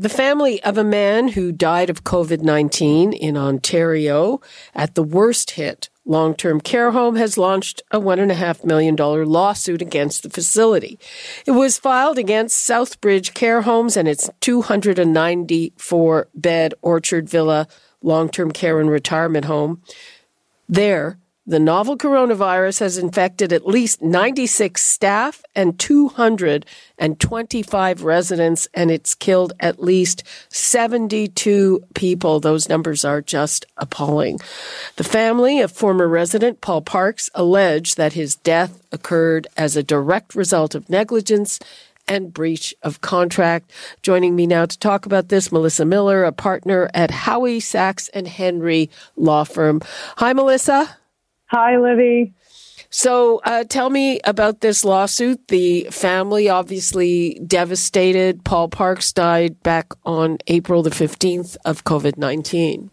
The family of a man who died of COVID 19 in Ontario at the worst hit long term care home has launched a $1.5 million lawsuit against the facility. It was filed against Southbridge Care Homes and its 294 bed Orchard Villa long term care and retirement home. There, the novel coronavirus has infected at least 96 staff and 225 residents, and it's killed at least 72 people. Those numbers are just appalling. The family of former resident Paul Parks alleged that his death occurred as a direct result of negligence and breach of contract. Joining me now to talk about this, Melissa Miller, a partner at Howie Sacks and Henry Law Firm. Hi, Melissa. Hi, Libby. So, uh, tell me about this lawsuit. The family obviously devastated. Paul Parks died back on April the 15th of COVID 19.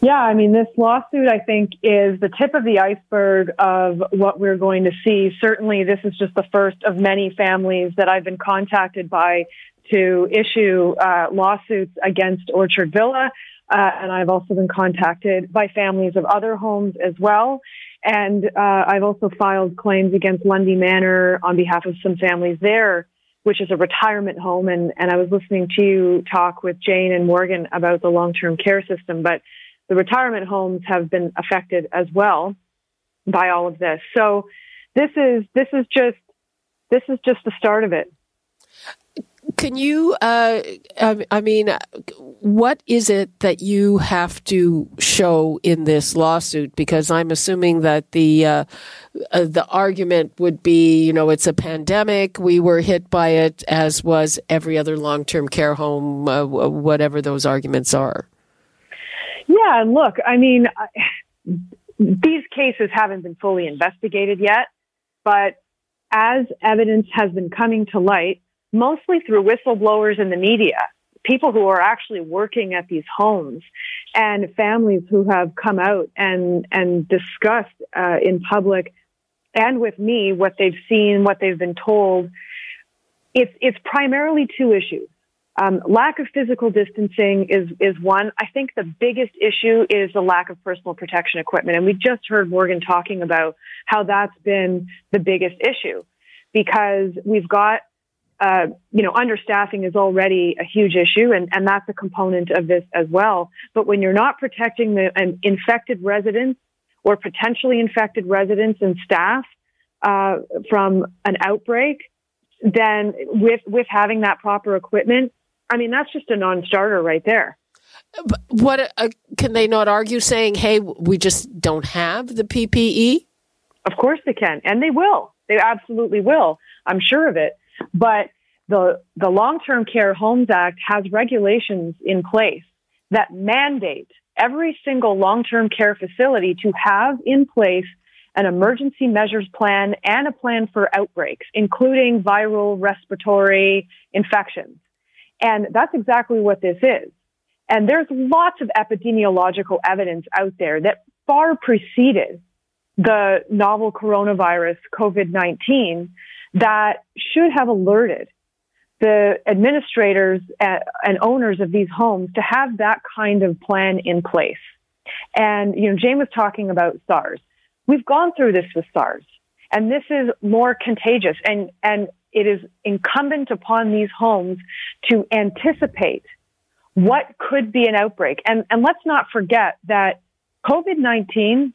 Yeah, I mean, this lawsuit, I think, is the tip of the iceberg of what we're going to see. Certainly, this is just the first of many families that I've been contacted by to issue uh, lawsuits against Orchard Villa. Uh, and I've also been contacted by families of other homes as well. And uh, I've also filed claims against Lundy Manor on behalf of some families there, which is a retirement home. And, and I was listening to you talk with Jane and Morgan about the long term care system, but the retirement homes have been affected as well by all of this. So this is this is just this is just the start of it. Can you, uh, I mean, what is it that you have to show in this lawsuit? Because I'm assuming that the, uh, uh, the argument would be, you know, it's a pandemic. We were hit by it as was every other long-term care home, uh, whatever those arguments are. Yeah. and Look, I mean, these cases haven't been fully investigated yet, but as evidence has been coming to light, mostly through whistleblowers in the media, people who are actually working at these homes and families who have come out and, and discussed uh, in public and with me what they've seen, what they've been told. It's, it's primarily two issues. Um, lack of physical distancing is is one. I think the biggest issue is the lack of personal protection equipment, and we just heard Morgan talking about how that's been the biggest issue because we've got uh, you know, understaffing is already a huge issue, and, and that's a component of this as well. But when you're not protecting the infected residents or potentially infected residents and staff uh, from an outbreak, then with with having that proper equipment, I mean, that's just a non-starter right there. But what uh, can they not argue, saying, "Hey, we just don't have the PPE"? Of course they can, and they will. They absolutely will. I'm sure of it. But the, the Long-Term Care Homes Act has regulations in place that mandate every single long-term care facility to have in place an emergency measures plan and a plan for outbreaks, including viral respiratory infections. And that's exactly what this is. And there's lots of epidemiological evidence out there that far preceded the novel coronavirus COVID-19 that should have alerted the administrators and owners of these homes to have that kind of plan in place. And, you know, Jane was talking about SARS. We've gone through this with SARS and this is more contagious and, and it is incumbent upon these homes to anticipate what could be an outbreak. And, and let's not forget that COVID-19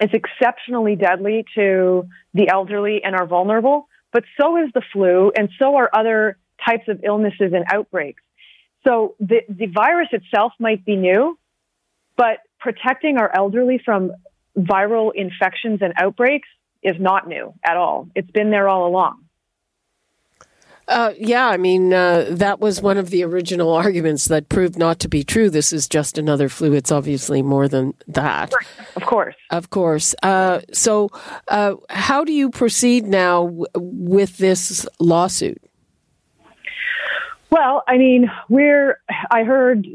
is exceptionally deadly to the elderly and are vulnerable but so is the flu, and so are other types of illnesses and outbreaks. So the, the virus itself might be new, but protecting our elderly from viral infections and outbreaks is not new at all. It's been there all along. Uh, yeah, I mean, uh, that was one of the original arguments that proved not to be true. This is just another flu. It's obviously more than that. Of course. Of course. Uh, so, uh, how do you proceed now w- with this lawsuit? Well, I mean, we're, I heard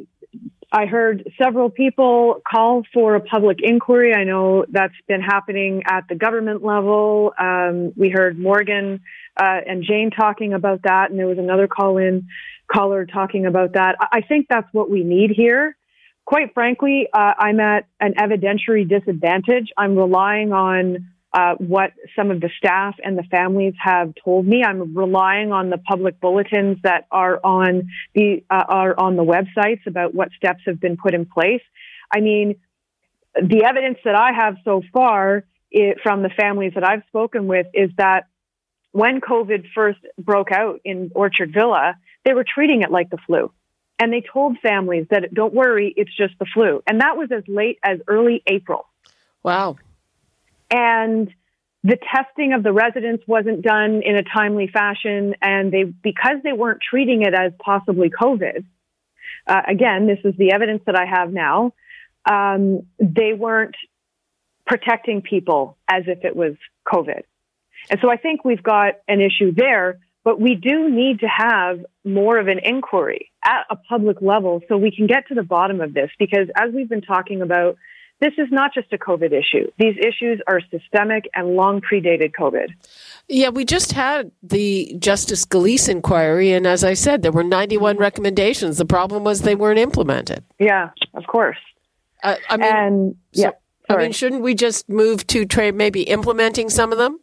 I heard several people call for a public inquiry. I know that's been happening at the government level. Um, we heard Morgan uh, and Jane talking about that, and there was another call in caller talking about that. I think that's what we need here. Quite frankly, uh, I'm at an evidentiary disadvantage. I'm relying on uh, what some of the staff and the families have told me. I'm relying on the public bulletins that are on the uh, are on the websites about what steps have been put in place. I mean, the evidence that I have so far it, from the families that I've spoken with is that when COVID first broke out in Orchard Villa, they were treating it like the flu. And they told families that don't worry, it's just the flu. And that was as late as early April. Wow. And the testing of the residents wasn't done in a timely fashion. And they, because they weren't treating it as possibly COVID, uh, again, this is the evidence that I have now, um, they weren't protecting people as if it was COVID. And so I think we've got an issue there, but we do need to have more of an inquiry at a public level so we can get to the bottom of this because as we've been talking about, this is not just a COVID issue. These issues are systemic and long predated COVID. Yeah, we just had the Justice Gillese inquiry, and as I said, there were 91 recommendations. The problem was they weren't implemented. Yeah, of course. Uh, I mean, and yeah, so, I mean, shouldn't we just move to trade maybe implementing some of them?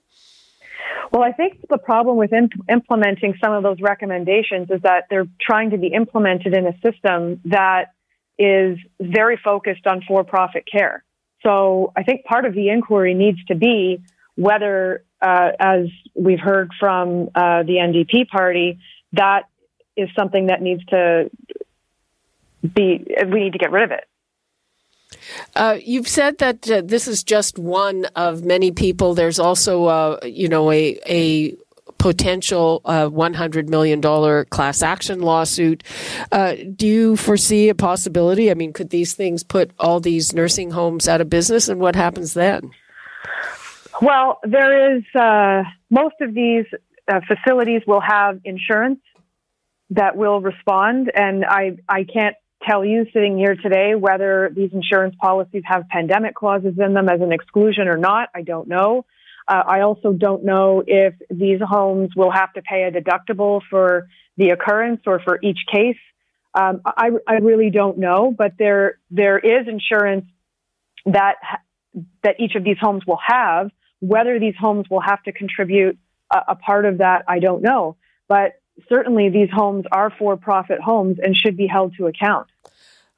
Well, I think the problem with imp- implementing some of those recommendations is that they're trying to be implemented in a system that is very focused on for profit care. So I think part of the inquiry needs to be whether, uh, as we've heard from uh, the NDP party, that is something that needs to be, we need to get rid of it. Uh, you've said that uh, this is just one of many people. There's also, uh, you know, a a potential uh, $100 million class action lawsuit. Uh, do you foresee a possibility? I mean, could these things put all these nursing homes out of business, and what happens then? Well, there is uh, most of these facilities will have insurance that will respond, and I I can't tell you sitting here today whether these insurance policies have pandemic clauses in them as an exclusion or not. I don't know. Uh, I also don't know if these homes will have to pay a deductible for the occurrence or for each case. Um, I, I really don't know, but there there is insurance that that each of these homes will have. Whether these homes will have to contribute a, a part of that, I don't know. But certainly these homes are for profit homes and should be held to account.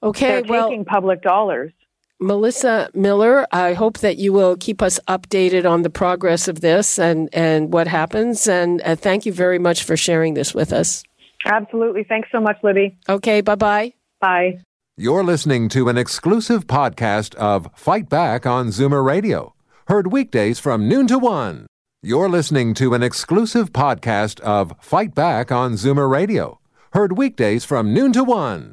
Okay, They're well, taking public dollars. Melissa Miller, I hope that you will keep us updated on the progress of this and, and what happens. And uh, thank you very much for sharing this with us. Absolutely. Thanks so much, Libby. Okay, bye bye. Bye. You're listening to an exclusive podcast of Fight Back on Zoomer Radio, heard weekdays from noon to one. You're listening to an exclusive podcast of Fight Back on Zoomer Radio, heard weekdays from noon to one.